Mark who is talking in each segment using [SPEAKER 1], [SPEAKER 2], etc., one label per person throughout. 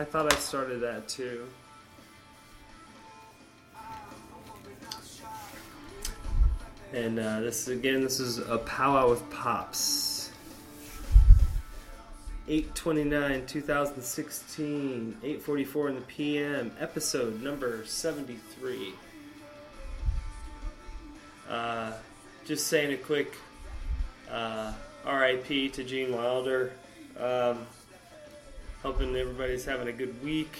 [SPEAKER 1] I thought I started that too. And uh, this is again, this is a powwow with pops. 829 2016 844 in the pm episode number 73 uh, just saying a quick uh, rip to gene wilder um, hoping everybody's having a good week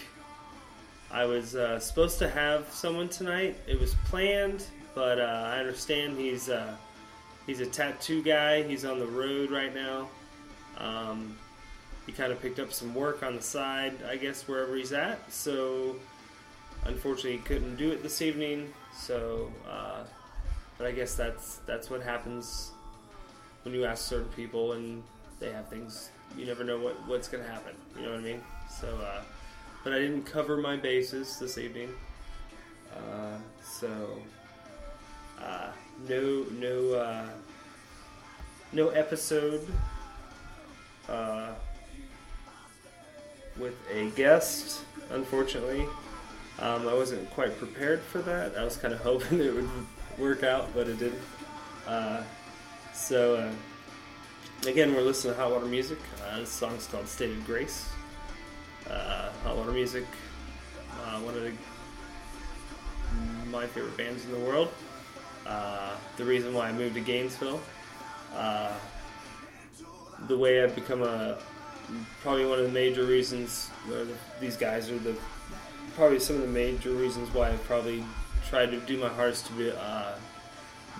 [SPEAKER 1] i was uh, supposed to have someone tonight it was planned but uh, i understand he's uh, he's a tattoo guy he's on the road right now um, he kind of picked up some work on the side, I guess, wherever he's at. So, unfortunately, he couldn't do it this evening. So, uh, but I guess that's that's what happens when you ask certain people and they have things. You never know what what's going to happen. You know what I mean? So, uh, but I didn't cover my bases this evening. Uh, so, uh, no no uh, no episode. Uh, with a guest, unfortunately. Um, I wasn't quite prepared for that. I was kind of hoping it would work out, but it didn't. Uh, so, uh, again, we're listening to Hot Water Music. Uh, this song's called State of Grace. Uh, Hot Water Music, uh, one of the, my favorite bands in the world. Uh, the reason why I moved to Gainesville. the way I've become a, probably one of the major reasons, these guys are the probably some of the major reasons why I probably tried to do my hardest to be uh,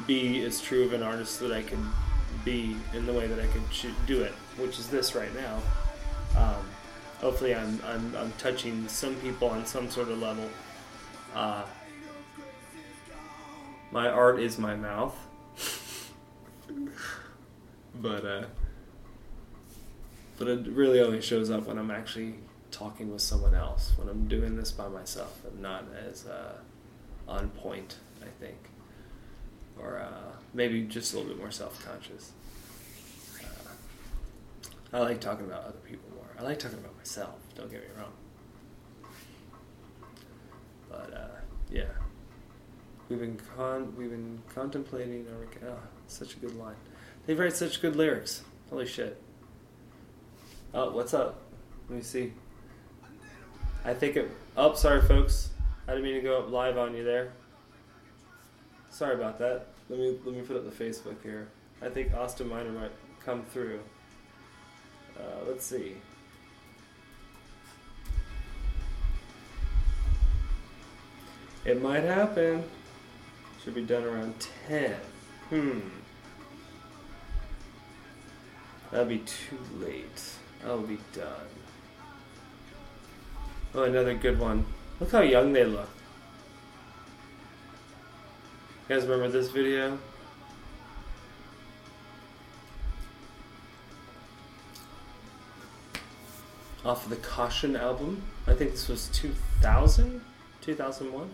[SPEAKER 1] be as true of an artist that I could be in the way that I could do it, which is this right now. Um, hopefully, I'm, I'm I'm touching some people on some sort of level. Uh, my art is my mouth, but. Uh, but it really only shows up when I'm actually talking with someone else, when I'm doing this by myself and not as uh, on point, I think. Or uh, maybe just a little bit more self conscious. Uh, I like talking about other people more. I like talking about myself, don't get me wrong. But uh, yeah. We've been con- we've been contemplating our oh, such a good line. They write such good lyrics. Holy shit. Oh, what's up? Let me see. I think it. Oh, sorry, folks. I didn't mean to go up live on you there. Sorry about that. Let me let me put up the Facebook here. I think Austin Miner might come through. Uh, let's see. It might happen. Should be done around 10. Hmm. That'd be too late. I'll be done. Oh, another good one. Look how young they look. You guys remember this video? Off of the Caution album. I think this was 2000? 2001?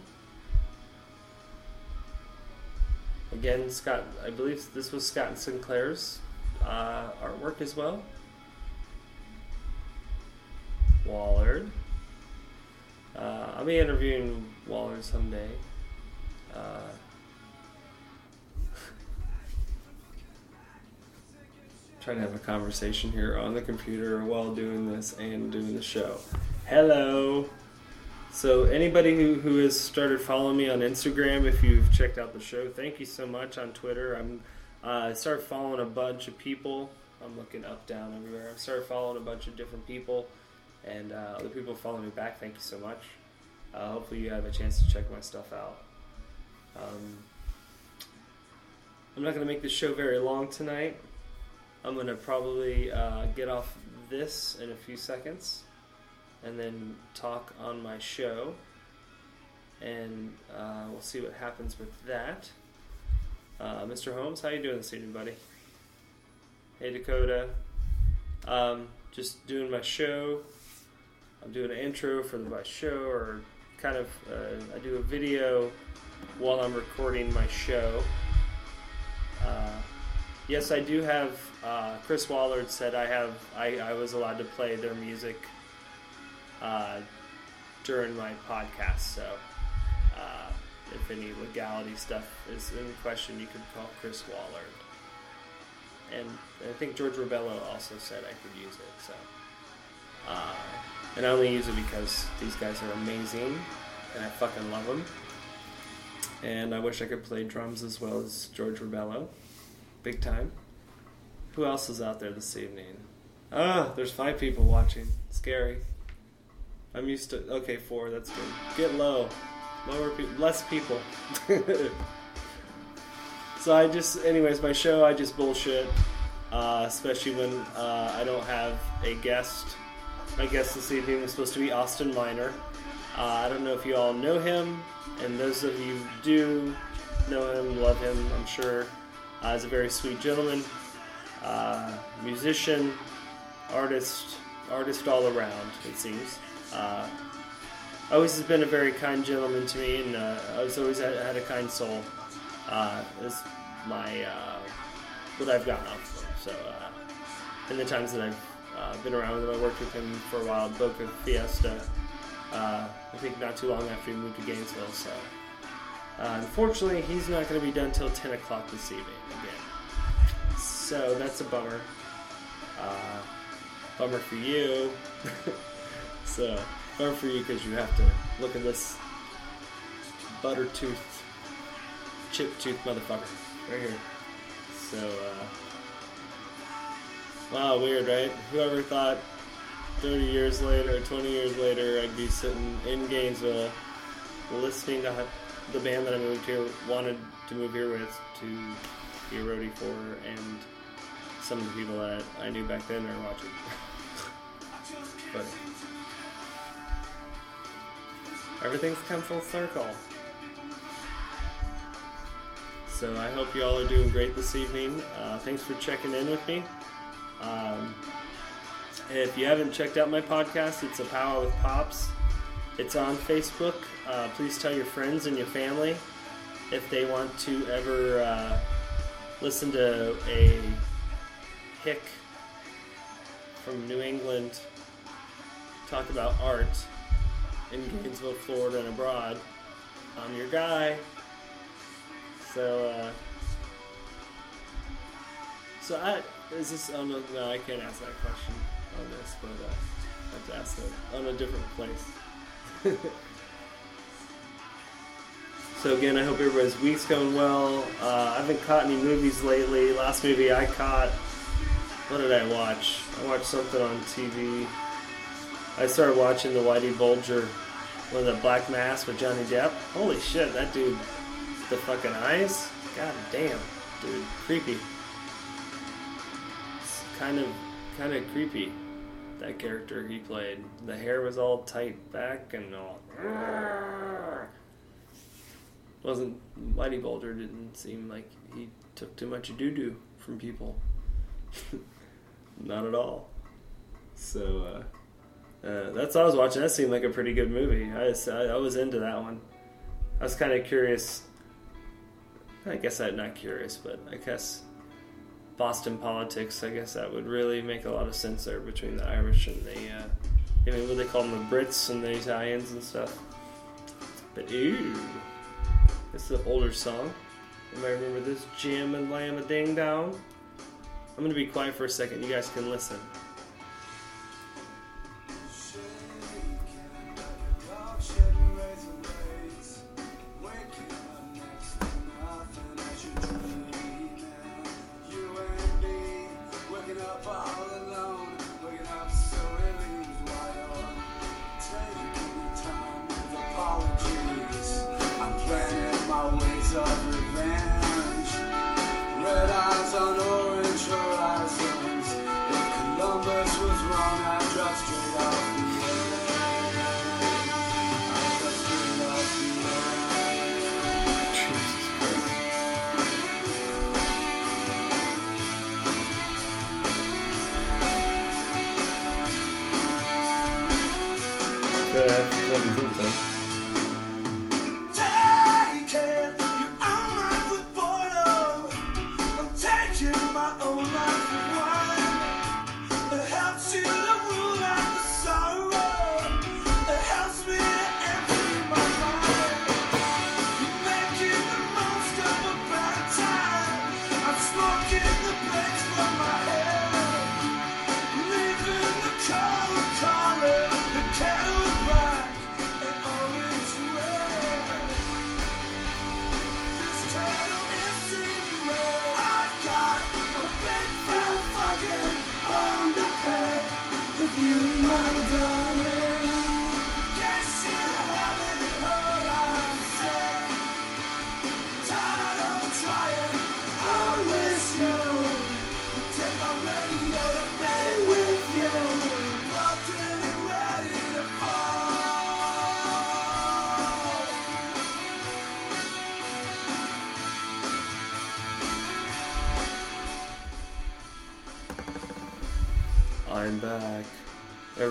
[SPEAKER 1] Again, Scott, I believe this was Scott and Sinclair's uh, artwork as well. Wollard. Uh, I'll be interviewing Wollard someday. Uh, trying to have a conversation here on the computer while doing this and doing the show. Hello. So anybody who, who has started following me on Instagram, if you've checked out the show, thank you so much. On Twitter, I'm uh, I started following a bunch of people. I'm looking up, down, everywhere. I started following a bunch of different people and uh, other people following me back. Thank you so much. Uh, hopefully, you have a chance to check my stuff out. Um, I'm not going to make this show very long tonight. I'm going to probably uh, get off this in a few seconds and then talk on my show. And uh, we'll see what happens with that. Uh, Mr. Holmes, how you doing this evening, buddy? Hey, Dakota. Um, just doing my show. I'm doing an intro for my show, or kind of uh, I do a video while I'm recording my show. Uh, yes, I do have. Uh, Chris Wollard said I have. I, I was allowed to play their music uh, during my podcast. So uh, if any legality stuff is in question, you could call Chris Wollard. And I think George Rebelo also said I could use it. So, uh, and I only use it because these guys are amazing, and I fucking love them. And I wish I could play drums as well as George Rebelo, big time. Who else is out there this evening? Ah, there's five people watching. Scary. I'm used to. Okay, four. That's good. Get low. Lower people. Less people. so I just, anyways, my show. I just bullshit, uh, especially when uh, I don't have a guest. My guest this evening was supposed to be Austin Miner. Uh, I don't know if you all know him, and those of you do know him, love him. I'm sure. Uh, a very sweet gentleman, uh, musician, artist, artist all around. It seems. Uh, always has been a very kind gentleman to me, and uh, I was always had, had a kind soul. Uh, is my uh, what I've gotten off of him. So, uh, in the times that I've uh, been around with him, I worked with him for a while. Boca Fiesta. I think not too long after he moved to Gainesville. So, uh, unfortunately, he's not going to be done till 10 o'clock this evening again. So that's a bummer. Uh, bummer for you. so, bummer for you because you have to look at this butter tooth, chip tooth motherfucker right here. So, uh, wow, weird, right? Whoever thought 30 years later, 20 years later, I'd be sitting in Gainesville listening to the band that I moved here, wanted to move here with, to be a roadie for, and some of the people that I knew back then are watching. but everything's come full circle. So I hope you all are doing great this evening. Uh, thanks for checking in with me. Um, if you haven't checked out my podcast, it's a Powwow with Pops. It's on Facebook. Uh, please tell your friends and your family if they want to ever uh, listen to a hick from New England talk about art in Gainesville, Florida, and abroad. I'm your guy. So, uh, so I is this? Oh no, no, I can't ask that question on this, but uh, I have to ask it on a different place. So again, I hope everybody's week's going well. Uh, I haven't caught any movies lately. Last movie I caught, what did I watch? I watched something on TV. I started watching the Whitey Bulger, with the Black Mass with Johnny Depp. Holy shit, that dude, the fucking eyes, god damn, dude, creepy. It's kind of, kind of creepy. That character he played. The hair was all tight back and all. Wasn't Whitey Bulger didn't seem like he took too much doo doo from people. Not at all. So. uh uh, that's what I was watching. That seemed like a pretty good movie. I was, I, I was into that one. I was kind of curious. I guess I'm not curious, but I guess Boston politics. I guess that would really make a lot of sense there between the Irish and the. Uh, I mean, what they call them, the Brits and the Italians and stuff. But ooh, it's an older song. You might remember this? Jim and Lamb a Ding Dong. I'm gonna be quiet for a second. You guys can listen.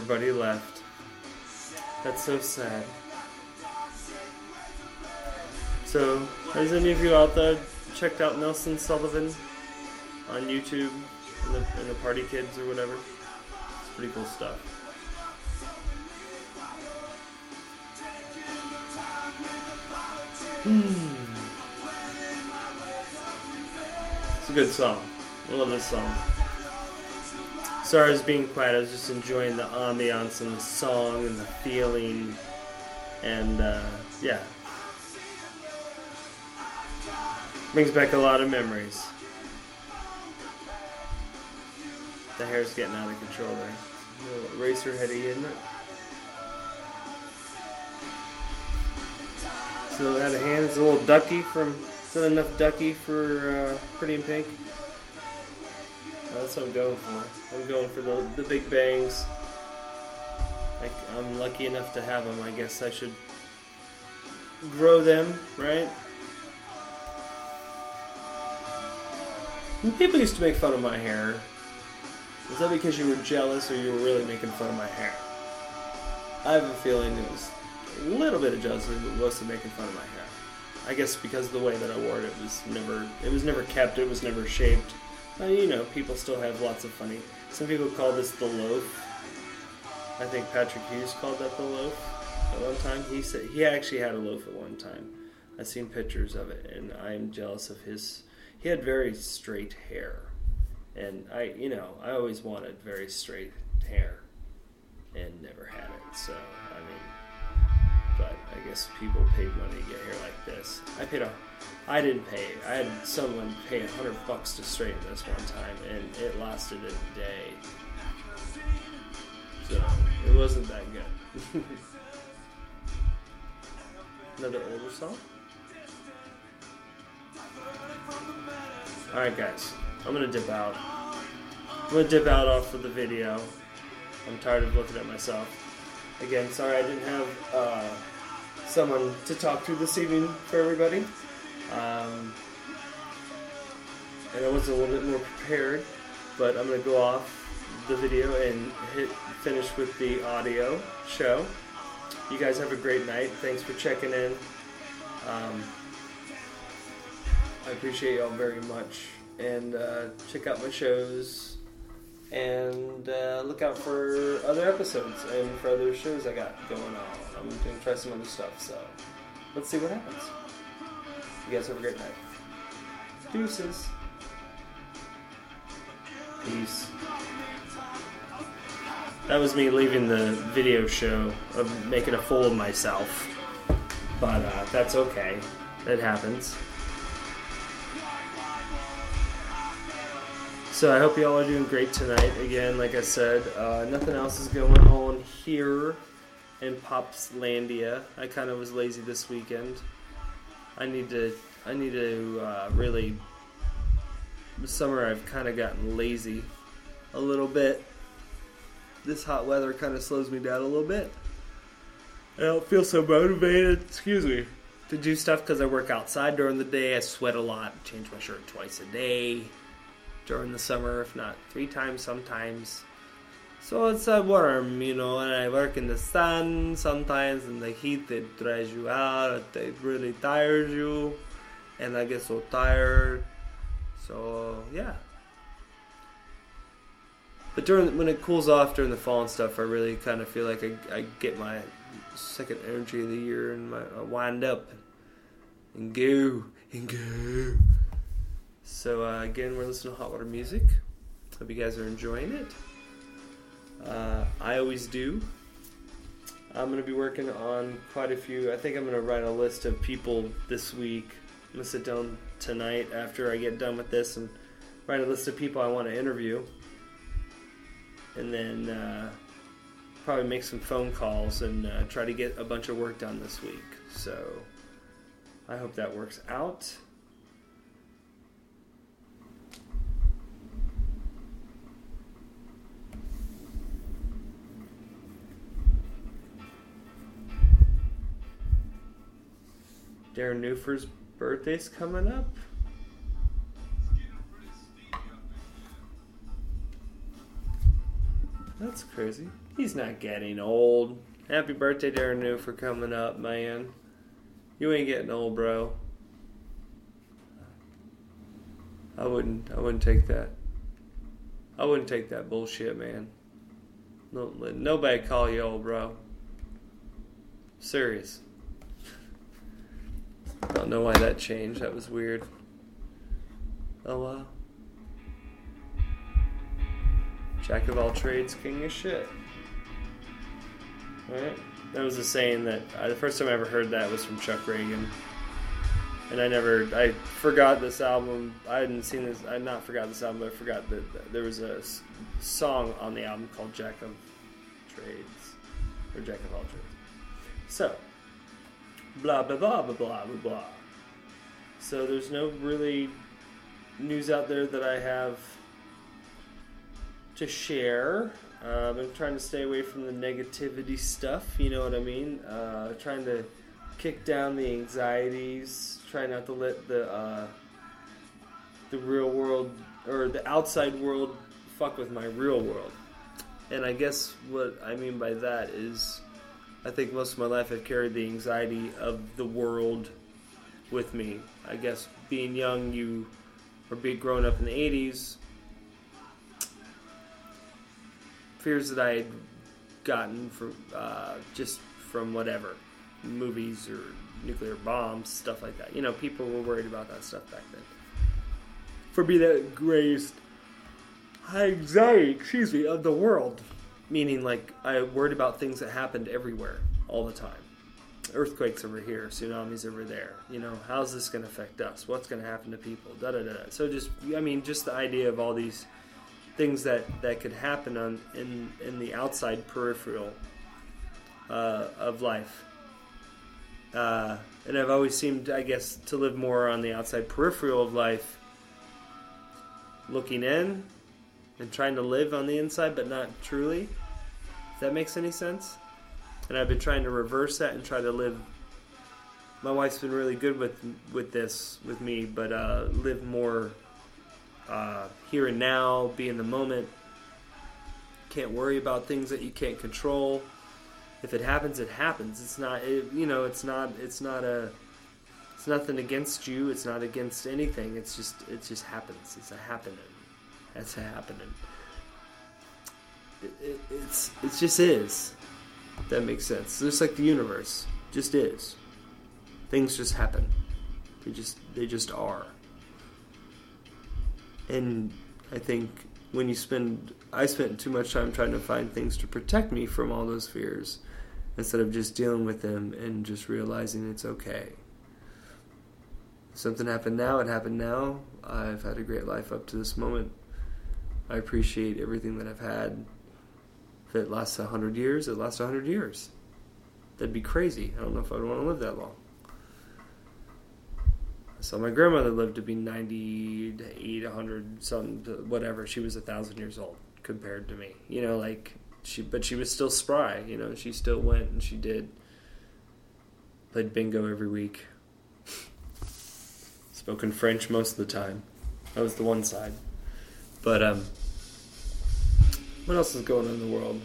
[SPEAKER 1] Everybody left. That's so sad. So, has any of you out there checked out Nelson Sullivan on YouTube and the, and the Party Kids or whatever? It's pretty cool stuff. Hmm. It's a good song. I love this song. Sorry I was being quiet. I was just enjoying the ambiance and the song and the feeling. And uh, yeah. Brings back a lot of memories. The hair's getting out of control there. A little racer heady, isn't it? So out of hand, it's a little ducky from. Is that enough Duckie for uh, Pretty in Pink? That's what I'm going for. I'm going for the, the big bangs. I, I'm lucky enough to have them. I guess I should grow them, right? People used to make fun of my hair. Was that because you were jealous or you were really making fun of my hair? I have a feeling it was a little bit of jealousy, but mostly making fun of my hair. I guess because of the way that I wore it, it was never it was never kept, it was never shaped. You know, people still have lots of funny. Some people call this the loaf. I think Patrick Hughes called that the loaf at one time. He said he actually had a loaf at one time. I've seen pictures of it, and I'm jealous of his. He had very straight hair, and I, you know, I always wanted very straight hair, and never had it. So I mean, I guess people paid money to get hair like this. I paid a I didn't pay. I had someone pay a hundred bucks to straighten this one time, and it lasted a day. So it wasn't that good. Another older song. All right, guys. I'm gonna dip out. I'm gonna dip out off of the video. I'm tired of looking at myself. Again, sorry I didn't have uh, someone to talk to this evening for everybody. Um, and I was a little bit more prepared, but I'm going to go off the video and hit finish with the audio show. You guys have a great night. Thanks for checking in. Um, I appreciate y'all very much. And uh, check out my shows and uh, look out for other episodes and for other shows I got going on. I'm going to try some other stuff, so let's see what happens. You guys have a great night. Deuces. Peace. That was me leaving the video show of making a fool of myself. But uh, that's okay. It happens. So I hope you all are doing great tonight. Again, like I said, uh, nothing else is going on here in Popslandia. I kind of was lazy this weekend. I need to I need to uh, really. This summer I've kind of gotten lazy a little bit. This hot weather kind of slows me down a little bit. I don't feel so motivated. Excuse me. To do stuff because I work outside during the day. I sweat a lot. Change my shirt twice a day during the summer, if not three times sometimes. So it's a warm, you know, and I work in the sun sometimes in the heat it dries you out, it really tires you, and I get so tired. So yeah. But during when it cools off during the fall and stuff, I really kind of feel like I, I get my second energy of the year and my I wind up and go and go. So uh, again, we're listening to hot water music. Hope you guys are enjoying it. Uh, I always do. I'm going to be working on quite a few. I think I'm going to write a list of people this week. I'm going to sit down tonight after I get done with this and write a list of people I want to interview. And then uh, probably make some phone calls and uh, try to get a bunch of work done this week. So I hope that works out. Darren Newfer's birthday's coming up. That's crazy. He's not getting old. Happy birthday, Darren New, for coming up, man. You ain't getting old, bro. I wouldn't. I wouldn't take that. I wouldn't take that bullshit, man. Don't let nobody call you old, bro. Serious. Don't know why that changed. That was weird. Oh well. Jack of all trades, king of shit. Right? That was a saying that the first time I ever heard that was from Chuck Ragan. And I never, I forgot this album. I hadn't seen this, I not forgot this album, but I forgot that, there was a song on the album called Jack of Trades. Or Jack of all trades. So, blah, blah, blah, blah, blah, blah. So there's no really news out there that I have to share. Uh, I'm trying to stay away from the negativity stuff, you know what I mean? Uh, trying to kick down the anxieties, try not to let the uh, the real world or the outside world fuck with my real world. And I guess what I mean by that is I think most of my life I've carried the anxiety of the world with me. I guess being young, you or being grown up in the 80s, fears that I had gotten from uh, just from whatever movies or nuclear bombs, stuff like that. You know, people were worried about that stuff back then. For me, that greatest anxiety, excuse me, of the world, meaning like I worried about things that happened everywhere all the time. Earthquakes over here, tsunamis over there. You know, how's this going to affect us? What's going to happen to people? Da da da. So just, I mean, just the idea of all these things that that could happen on in in the outside peripheral uh, of life. Uh, and I've always seemed, I guess, to live more on the outside peripheral of life, looking in and trying to live on the inside, but not truly. If that makes any sense. And I've been trying to reverse that and try to live. My wife's been really good with with this with me, but uh, live more uh, here and now, be in the moment. Can't worry about things that you can't control. If it happens, it happens. It's not, it, you know, it's not, it's not a, it's nothing against you. It's not against anything. It's just, it just happens. It's a happening. That's a happening. It, it, it's, it just is. That makes sense. Just like the universe, just is. Things just happen. They just, they just are and I think when you spend, I spent too much time trying to find things to protect me from all those fears instead of just dealing with them and just realizing it's okay. Something happened now, it happened now. I've had a great life up to this moment. I appreciate everything that I've had. It lasts a hundred years, it lasts a hundred years. That'd be crazy. I don't know if I'd want to live that long. So my grandmother lived to be 98, 100, some whatever. She was a thousand years old compared to me. You know, like she, but she was still spry. You know, she still went and she did. Played bingo every week. Spoken French most of the time. That was the one side. But um, what else is going on in the world?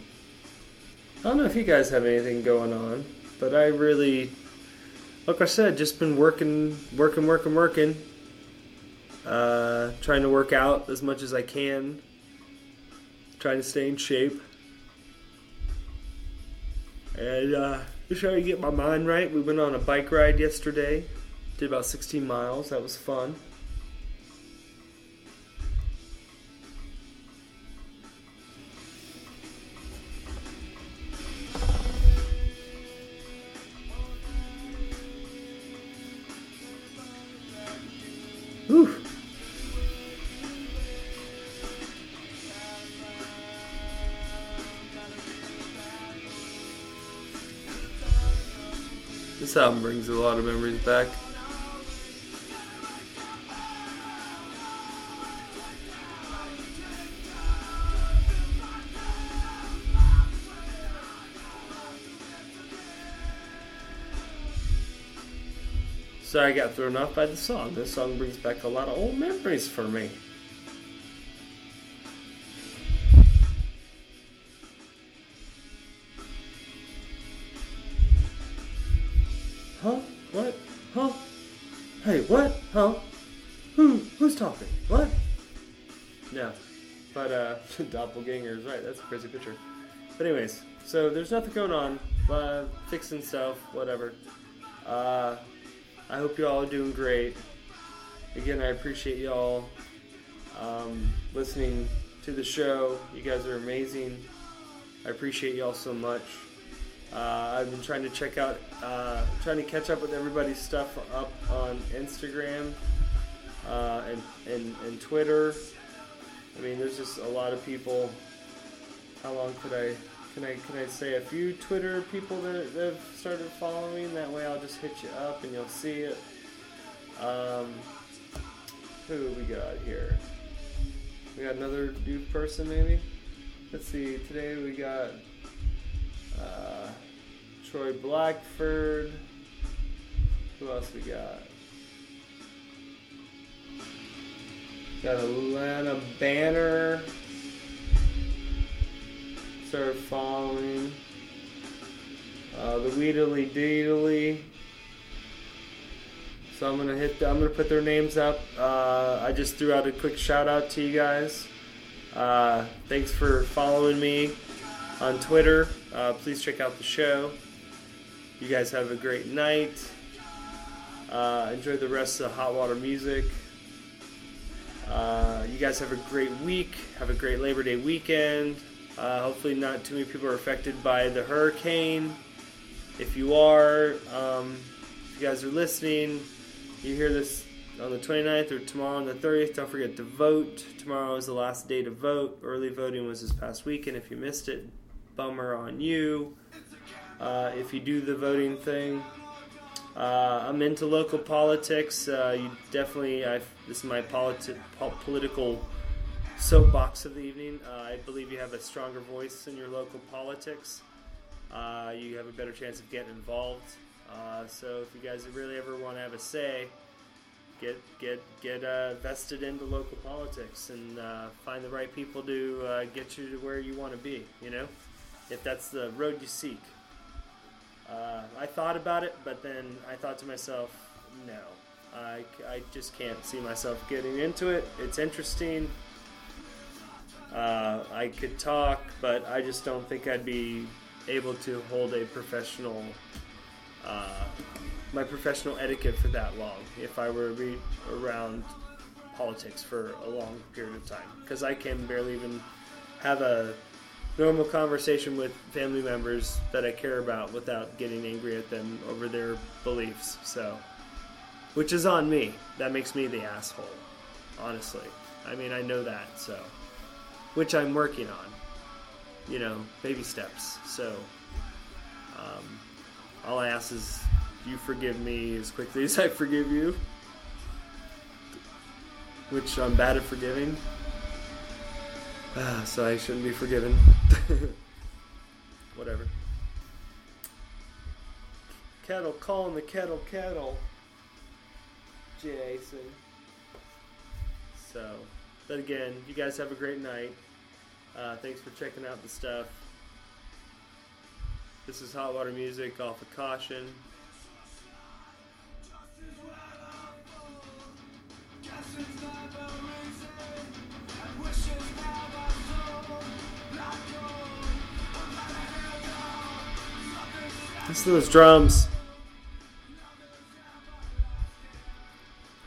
[SPEAKER 1] I don't know if you guys have anything going on, but I really like I said, just been working, working, working, working. Uh, trying to work out as much as I can. Trying to stay in shape. And uh, just trying to get my mind right. We went on a bike ride yesterday. Did about 16 miles. That was fun. This album brings a lot of memories back. Sorry I got thrown off by the song. This song brings back a lot of old memories for me. Crazy picture. But anyways, so there's nothing going on. Uh, fixing stuff, whatever. Uh, I hope you all are doing great. Again, I appreciate y'all um, listening to the show. You guys are amazing. I appreciate y'all so much. Uh, I've been trying to check out, uh, trying to catch up with everybody's stuff up on Instagram uh, and, and, and Twitter. I mean, there's just a lot of people. How long could I? Can I can I say a few Twitter people that, that have started following? That way, I'll just hit you up and you'll see it. Um, who we got here? We got another new person, maybe. Let's see. Today we got uh, Troy Blackford. Who else we got? Got Atlanta Banner. Started following. Uh, the Weedly Deedly. So I'm gonna hit. The, I'm gonna put their names up. Uh, I just threw out a quick shout out to you guys. Uh, thanks for following me on Twitter. Uh, please check out the show. You guys have a great night. Uh, enjoy the rest of the hot water music. Uh, you guys have a great week. Have a great Labor Day weekend. Uh, hopefully, not too many people are affected by the hurricane. If you are, um, if you guys are listening, you hear this on the 29th or tomorrow on the 30th, don't forget to vote. Tomorrow is the last day to vote. Early voting was this past weekend. If you missed it, bummer on you. Uh, if you do the voting thing, uh, I'm into local politics. Uh, you definitely, I've, this is my politi- po- political soapbox of the evening. Uh, I believe you have a stronger voice in your local politics. Uh, you have a better chance of getting involved. Uh, so if you guys really ever want to have a say, get get get uh, vested into local politics and uh, find the right people to uh, get you to where you want to be. You know, if that's the road you seek. I thought about it, but then I thought to myself, no, I, I just can't see myself getting into it. It's interesting. Uh, I could talk, but I just don't think I'd be able to hold a professional, uh, my professional etiquette for that long if I were be around politics for a long period of time. Because I can barely even have a normal conversation with family members that I care about without getting angry at them over their beliefs. So, which is on me. That makes me the asshole, honestly. I mean, I know that, so. Which I'm working on. You know, baby steps. So, um, all I ask is you forgive me as quickly as I forgive you. Which I'm bad at forgiving. Ah, so I shouldn't be forgiven. Whatever. Kettle calling the kettle kettle. Jason. So, but again, you guys have a great night. Uh, thanks for checking out the stuff. This is Hot Water Music off of Caution. Listen to those drums.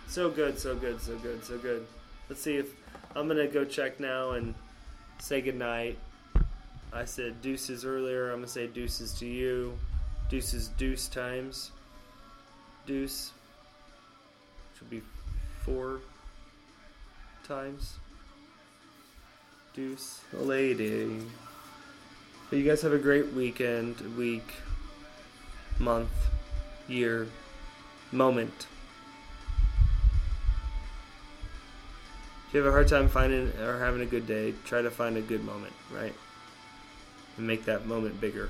[SPEAKER 1] So good, so good, so good, so good. Let's see if I'm gonna go check now and say goodnight. I said deuces earlier. I'm gonna say deuces to you. Deuces deuce times. Deuce should be four times. Deuce, lady. But you guys have a great weekend, week, month, year, moment. You have a hard time finding or having a good day, try to find a good moment, right? And make that moment bigger.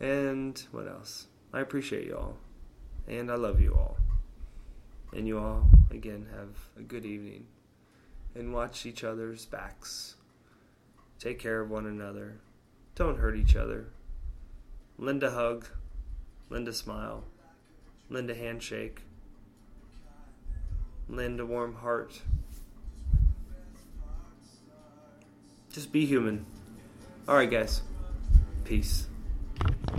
[SPEAKER 1] And what else? I appreciate you all. And I love you all. And you all, again, have a good evening. And watch each other's backs. Take care of one another. Don't hurt each other. Lend a hug. Lend a smile. Lend a handshake. Lend a warm heart. Just be human. Alright, guys. Peace.